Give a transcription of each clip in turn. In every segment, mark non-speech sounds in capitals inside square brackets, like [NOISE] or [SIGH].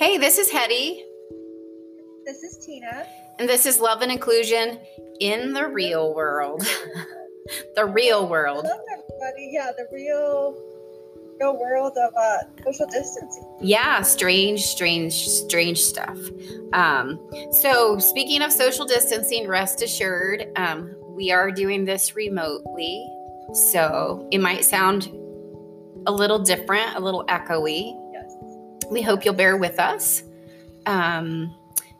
Hey, this is Hetty. This is Tina. And this is Love and Inclusion in the real world. [LAUGHS] the real world. Hello, everybody. Yeah, the real, real world of uh, social distancing. Yeah, strange, strange, strange stuff. Um, so, speaking of social distancing, rest assured, um, we are doing this remotely. So, it might sound a little different, a little echoey. We hope you'll bear with us. Um,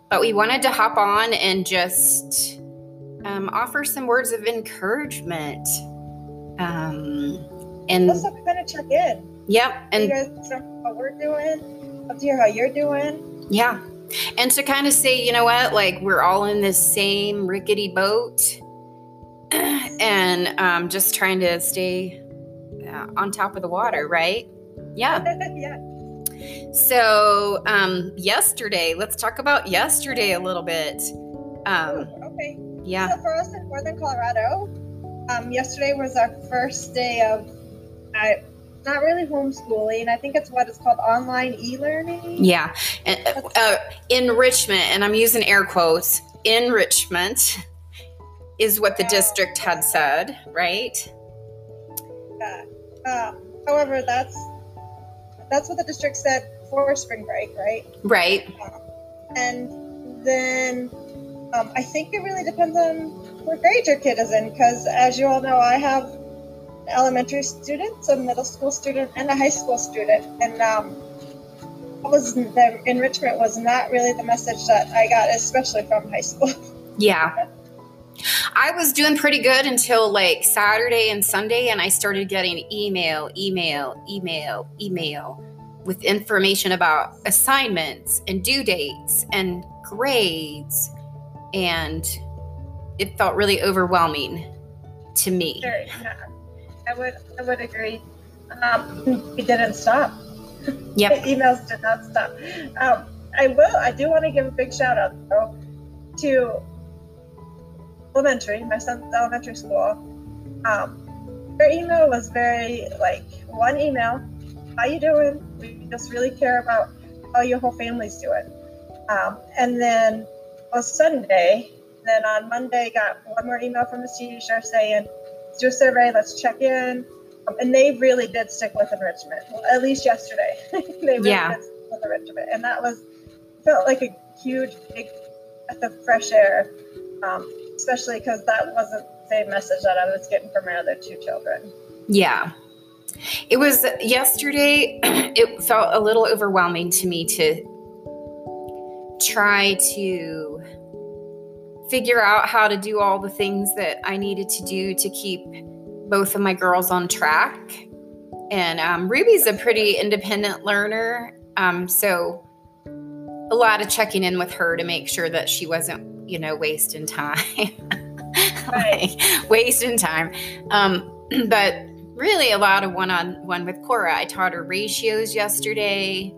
but we wanted to hop on and just um, offer some words of encouragement. Um, and Also, kind of check in. yep, And you guys what we're doing. up to hear how you're doing. yeah, and to kind of say, you know what, like we're all in this same rickety boat, [CLEARS THROAT] and um, just trying to stay uh, on top of the water, right? Yeah. [LAUGHS] yeah. So, um, yesterday, let's talk about yesterday a little bit. Um, okay. yeah, So for us in Northern Colorado, um, yesterday was our first day of, I, not really homeschooling. I think it's what is called online e-learning. yeah. And, uh, uh, enrichment, and I'm using air quotes, enrichment is what the district had said, right? Yeah. Um, however, that's that's what the district said for spring break, right? Right. And then um, I think it really depends on what grade your kid is in, because as you all know, I have an elementary student, a middle school student, and a high school student, and um, that was the enrichment was not really the message that I got, especially from high school. Yeah. [LAUGHS] I was doing pretty good until like Saturday and Sunday, and I started getting email, email, email, email with information about assignments and due dates and grades. And it felt really overwhelming to me. Sure, yeah. I would I would agree. Um, we didn't stop. [LAUGHS] Yep. emails did not stop. Um, I will. I do want to give a big shout out though to elementary, my son's elementary school. Um, their email was very like one email. How you doing? We just really care about how your whole family's doing. Um, and then on Sunday, then on Monday, got one more email from the teacher saying, "Let's do a survey. Let's check in." Um, and they really did stick with enrichment. Well, at least yesterday, [LAUGHS] they really Yeah. did stick with enrichment, and that was felt like a huge, big breath of fresh air, um, especially because that wasn't the same message that I was getting from my other two children. Yeah. It was yesterday, [CLEARS THROAT] it felt a little overwhelming to me to try to figure out how to do all the things that I needed to do to keep both of my girls on track. And um, Ruby's a pretty independent learner. Um, so a lot of checking in with her to make sure that she wasn't, you know, wasting time. [LAUGHS] Right. like, wasting time. Um, [CLEARS THROAT] but really a lot of one-on-one with Cora. I taught her ratios yesterday.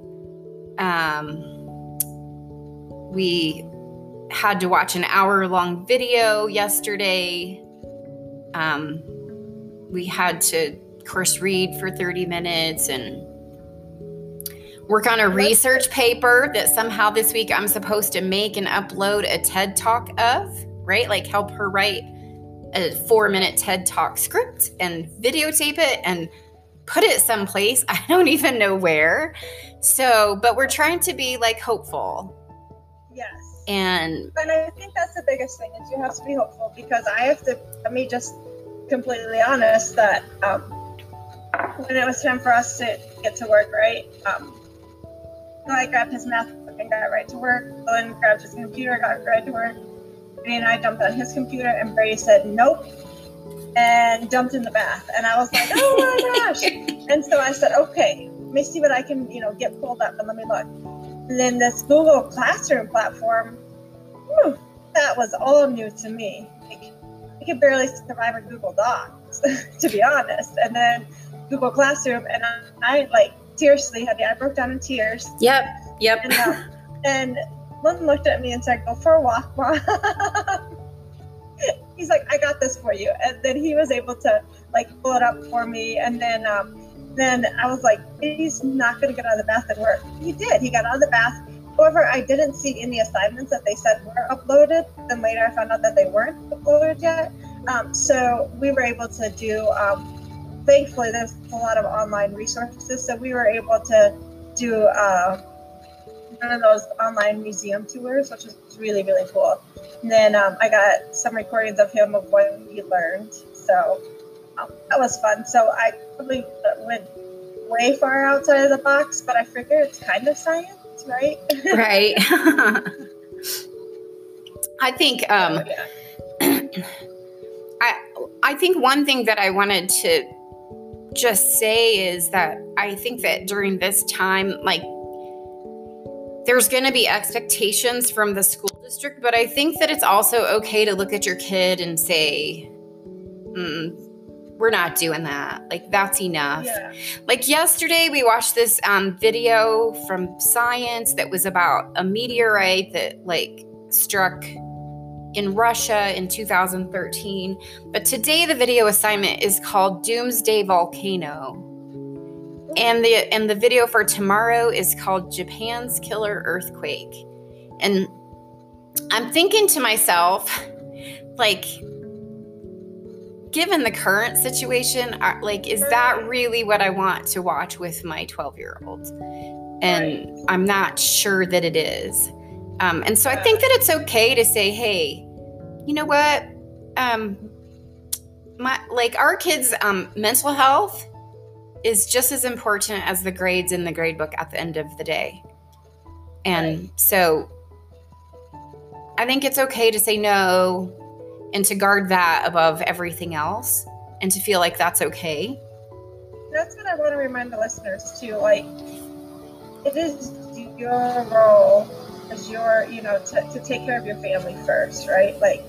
Um, we had to watch an hour-long video yesterday. Um, we had to, of course, read for 30 minutes and work on a research paper that somehow this week I'm supposed to make and upload a TED Talk of, right? Like help her write a four minute TED Talk script and videotape it and put it someplace. [LAUGHS] I don't even know where. So, but we're trying to be like hopeful. Yes. And And I think that's the biggest thing is you have to be hopeful because I have to. Let me just completely honest that um, when it was time for us to get to work, right? Um, I grabbed his math book and got right to work. Dylan grabbed his computer, got right to work. Brady and I jumped on his computer, and Brady said nope, and jumped in the bath. And I was like, oh my [LAUGHS] gosh! And so I said, okay, let me see what I can, you know, get pulled up, and let me look. And then this Google Classroom platform, whew, that was all new to me. Like, I could barely survive in Google Docs, [LAUGHS] to be honest. And then Google Classroom, and I, I like seriously, honey, I broke down in tears. yep, yep. And, uh, [LAUGHS] and Lynn looked at me and said, "Go for a walk, mom." [LAUGHS] He's like, "I got this for you," and then he was able to like pull it up for me. And then, um, then I was like, "He's not going to get out of the bath and work." He did. He got out of the bath However, I didn't see any assignments that they said were uploaded. Then later I found out that they weren't uploaded yet. Um, so we were able to do, um, thankfully, there's a lot of online resources. So we were able to do uh, one of those online museum tours, which was really, really cool. And then um, I got some recordings of him of what he learned. So um, that was fun. So I probably went way far outside of the box, but I figure it's kind of science, right? right. [LAUGHS] I think um, yeah. [CLEARS THROAT] I I think one thing that I wanted to just say is that I think that during this time, like there's going to be expectations from the school district, but I think that it's also okay to look at your kid and say, mm, we're not doing that. Like, that's enough. Yeah. Like, yesterday, we watched this um, video from science that was about a meteorite that, like, struck in Russia in 2013. But today, the video assignment is called Doomsday Volcano and the and the video for tomorrow is called Japan's Killer Earthquake. And I'm thinking to myself, like, given the current situation, like, is that really what I want to watch with my 12 year old? And. I'm not sure that it is. Um, and so I think that it's okay to say, hey, you know what? Um, my like our kids' um, mental health is just as important as the grades in the grade book at the end of the day. And so I think it's okay to say no and to guard that above everything else and to feel like that's okay. That's what I want to remind the listeners too. Like, it is your role as your, you know, to, to take care of your family first, right? Like,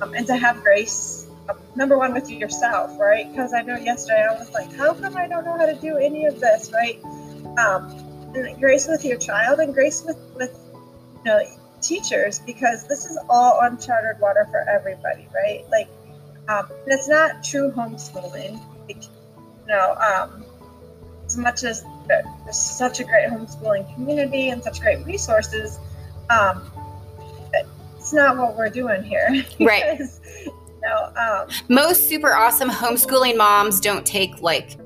um, and to have grace, um, number one, with yourself, right? Because I know yesterday I was like, how come I don't know how to do any of this, right? Um, and grace with your child and grace with, with, you know, teachers because this is all uncharted water for everybody, right? Like, um, and it's not true homeschooling. Like, you know, um, as much as there's such a great homeschooling community and such great resources, um, it's not what we're doing here. [LAUGHS] Right. Because, you know, um, Most super awesome homeschooling moms don't take like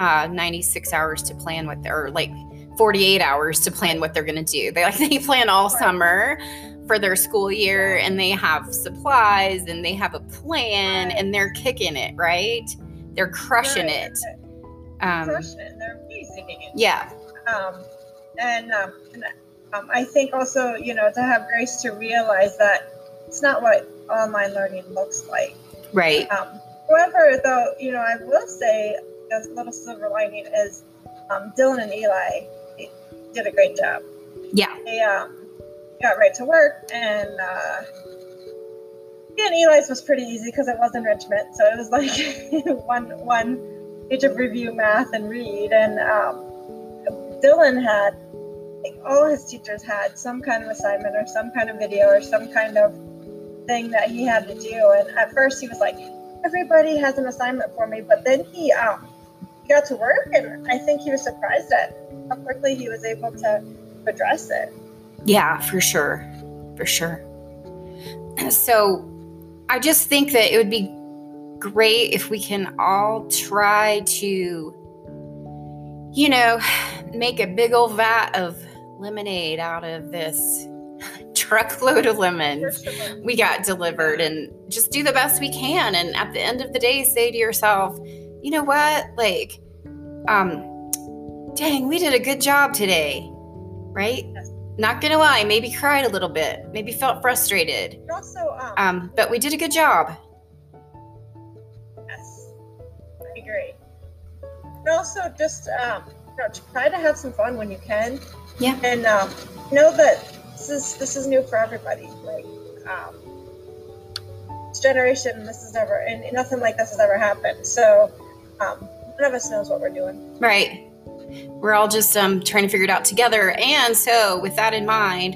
uh, 96 hours to plan what they're like 48 hours to plan what they're going to do. [LAUGHS] They like they plan all Right. summer for their school year and they have supplies and they have a plan Right. and they're kicking it, right? They're crushing right, it. They're Um, crushing it. They're amazing. yeah. um, and, um, and um, I think also, you know, to have grace to realize that it's not what online learning looks like. Right. Um, however, though, you know, I will say a little silver lining is um, Dylan and Eli did a great job. Yeah. They um, got right to work, and uh, again, Eli's was pretty easy because it was enrichment, so it was like [LAUGHS] one one page of review, math, and read. And um, Dylan had all his teachers had some kind of assignment or some kind of video or some kind of thing that he had to do. And at first, he was like, "Everybody has an assignment for me," but then he um, got to work, and I think he was surprised at how quickly he was able to address it. Yeah, for sure. For sure. [CLEARS THROAT] So I just think that it would be great if we can all try to, you know, [SIGHS] make a big old vat of lemonade out of this [LAUGHS] truckload of lemons we got delivered and just do the best we can. And at the end of the day, say to yourself, you know what? Like, um, dang, we did a good job today, right? Not gonna lie, maybe cried a little bit, maybe felt frustrated. Also, um, Um, but we did a good job. yes, I agree. And also, just um, you know, try to have some fun when you can. Yeah. And um, know that this is this is new for everybody. Like, um, this generation, this has never, and nothing like this has ever happened. So, um, none of us knows what we're doing. Right. We're all just um, trying to figure it out together. And so, with that in mind,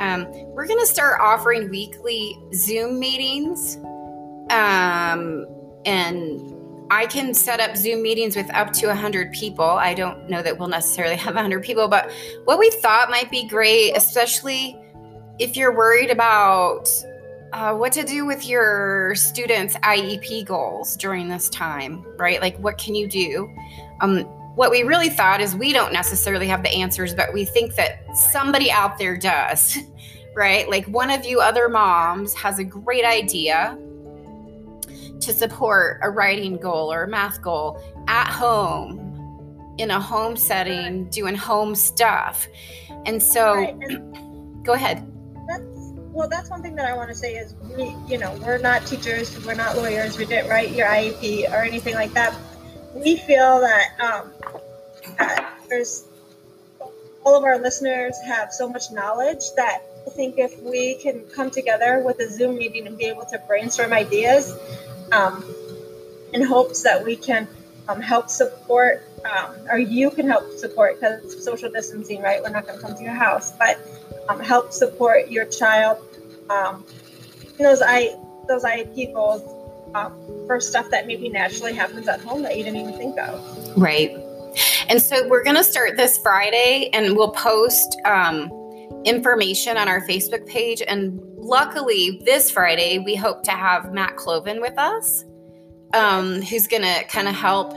um, we're going to start offering weekly Zoom meetings. Um, and I can set up Zoom meetings with up to 100 people. I don't know that we'll necessarily [LAUGHS] have 100 people, but what we thought might be great, especially if you're worried about uh, what to do with your students' IEP goals during this time, right? Like, what can you do? Um, what we really thought is we don't necessarily have the answers, but we think that somebody out there does, [LAUGHS] right? Like, one of you other moms has a great idea to support a writing goal or a math goal at home in a home setting doing home stuff. And so right. and go ahead. that's well that's one thing that i want to say is we you know we're not teachers we're not lawyers we didn't write your iep or anything like that. We feel that um that there's all of our listeners have so much knowledge that I think if we can come together with a Zoom meeting and be able to brainstorm ideas, um, in hopes that we can um, help support, um, or you can help support because social distancing, right? We're not going to come to your house, but um, help support your child. Um, those I those IEP goals for stuff that maybe naturally happens at home that you didn't even think of. Right. And so we're going to start this Friday, and we'll post information on our Facebook page. And luckily, this Friday, we hope to have Matt Cloven with us, um, who's going to kind of help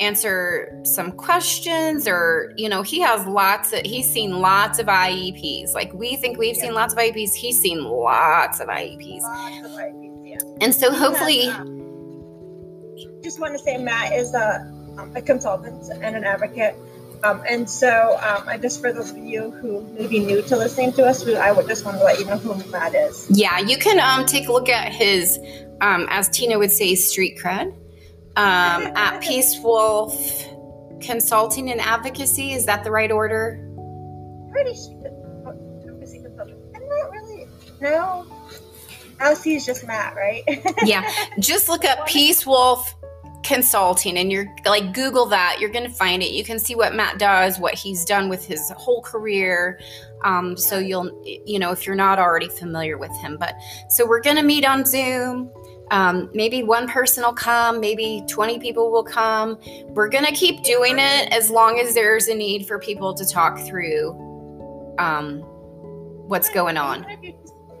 answer some questions or you know he has lots of he's seen lots of iEPs like we think we've yeah. seen lots of IEPs he's seen lots of IEPs, lots of IEPs yeah. and so hopefully uh, just want to say Matt is a, um, a consultant and an advocate um, and so, um, I just for those of you who may be new to listening to us, I would just want to let you know who Matt is. Yeah, you can um, take a look at his, um, as Tina would say, street cred um, [LAUGHS] at Peace Wolf Consulting and Advocacy. Is that the right order? Pretty sure. I'm not really. No. LC is just Matt, right? [LAUGHS] yeah. Just look up Peace Wolf consulting and you're like google that you're going to find it. You can see what matt does what he's done with his whole career. Um, so you'll you know if you're not already familiar with him but so we're going to meet on zoom. Um, maybe one person will come maybe 20 people will come. We're going to keep doing it as long as there's a need for people to talk through um, what's going on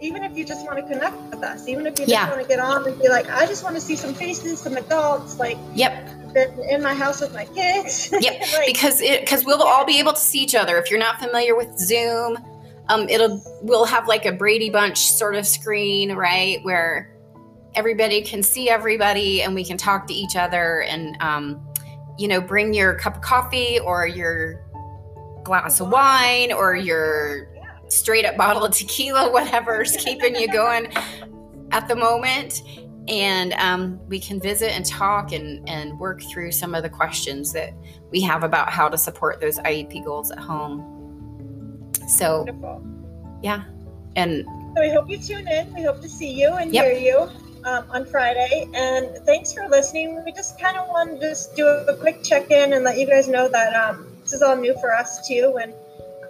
even if you just want to connect with us, even if you just yeah. want to get on and be like, I just want to see some faces, some adults, like yep, in my house with my kids. [LAUGHS] Yep, like, because it because we'll all be able to see each other. If you're not familiar with Zoom, um, it'll we'll have like a Brady Bunch sort of screen, right, where everybody can see everybody and we can talk to each other and um, you know bring your cup of coffee or your glass of wine or your straight up bottle of tequila, [LAUGHS] whatever's keeping you going at the moment. And um, we can visit and talk and, and work through some of the questions that we have about how to support those IEP goals at home. So, Wonderful. yeah. And so we hope you tune in. We hope to see you and yep. hear you um, on Friday. And thanks for listening. We just kind of want to just do a, quick check in and let you guys know that um, this is all new for us too. And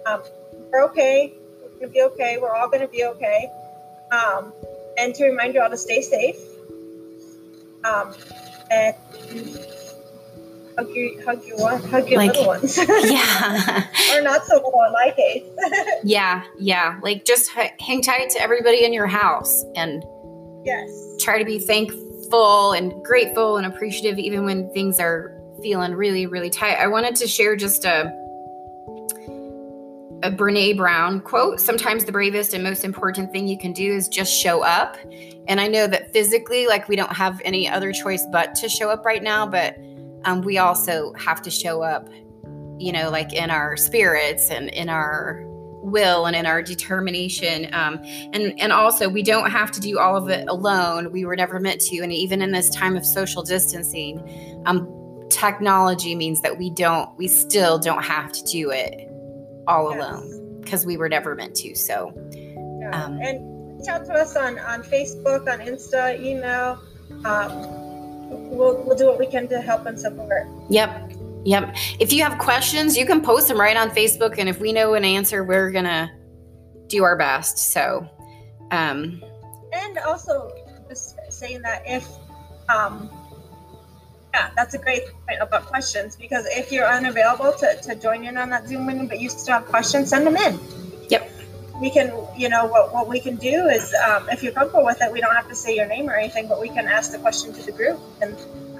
um, we're okay going to be okay. We're all going to be okay. Um, and to remind you all to stay safe. Um, and hug your hug your one, hug your like, little ones. [LAUGHS] yeah. or not so little in my case. [LAUGHS] yeah, yeah. Like just hang tight to everybody in your house and yes, try to be thankful and grateful and appreciative even when things are feeling really really tight. I wanted to share just a a Brene Brown quote Sometimes the bravest and most important thing you can do is just show up. And I know that physically, like, we don't have any other choice but to show up right now, but um, we also have to show up, you know, like in our spirits and in our will and in our determination um, and and also we don't have to do all of it alone we were never meant to and even in this time of social distancing um, technology means that we don't we still don't have to do it all yes. alone because we were never meant to. So, yeah. um, and reach out to us on on Facebook, on Insta, email. Um, we'll we'll do what we can to help and support. Yep. Yep. If you have questions, you can post them right on Facebook, and if we know an answer, we're gonna do our best. So, um, and also just saying that if um, Yeah, that's a great point about questions because if you're unavailable to, to join in on that Zoom meeting, but you still have questions, send them in. Yep. We can, you know, what, what we can do is, um, if you're comfortable with it, we don't have to say your name or anything, but we can ask the question to the group and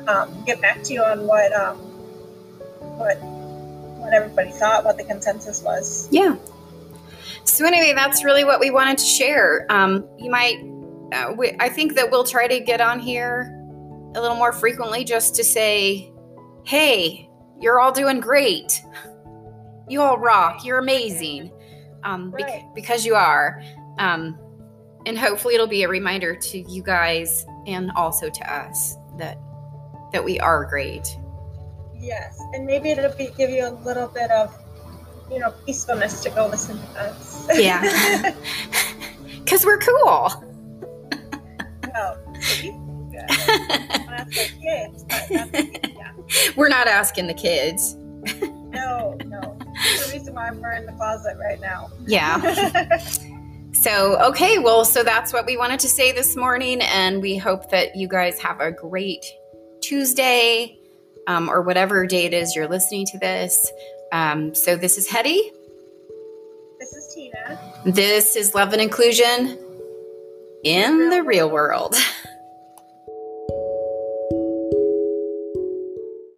um, get back to you on what um, what what everybody thought, what the consensus was. Yeah. So anyway, that's really what we wanted to share. Um, you might, uh, we, I think that we'll try to get on here a little more frequently just to say, hey, you're all doing great. You all rock. You're amazing. Um, bec- because you are. Um, and hopefully it'll be a reminder to you guys and also to us that that we are great. Yes, and maybe it'll be, give you a little bit of, you know, peacefulness to go listen to us. Yeah. [LAUGHS] [LAUGHS] Cause we're cool. no, [LAUGHS] kids, but that's, yeah. We're not asking the kids. No, no. That's the reason why we're in the closet right now. Yeah. [LAUGHS] So, okay, well, so that's what we wanted to say this morning, and we hope that you guys have a great Tuesday um, or whatever day it is you're listening to this. Um, so, this is Hetty. this is Tina. This is Love and Inclusion in the real world. [LAUGHS]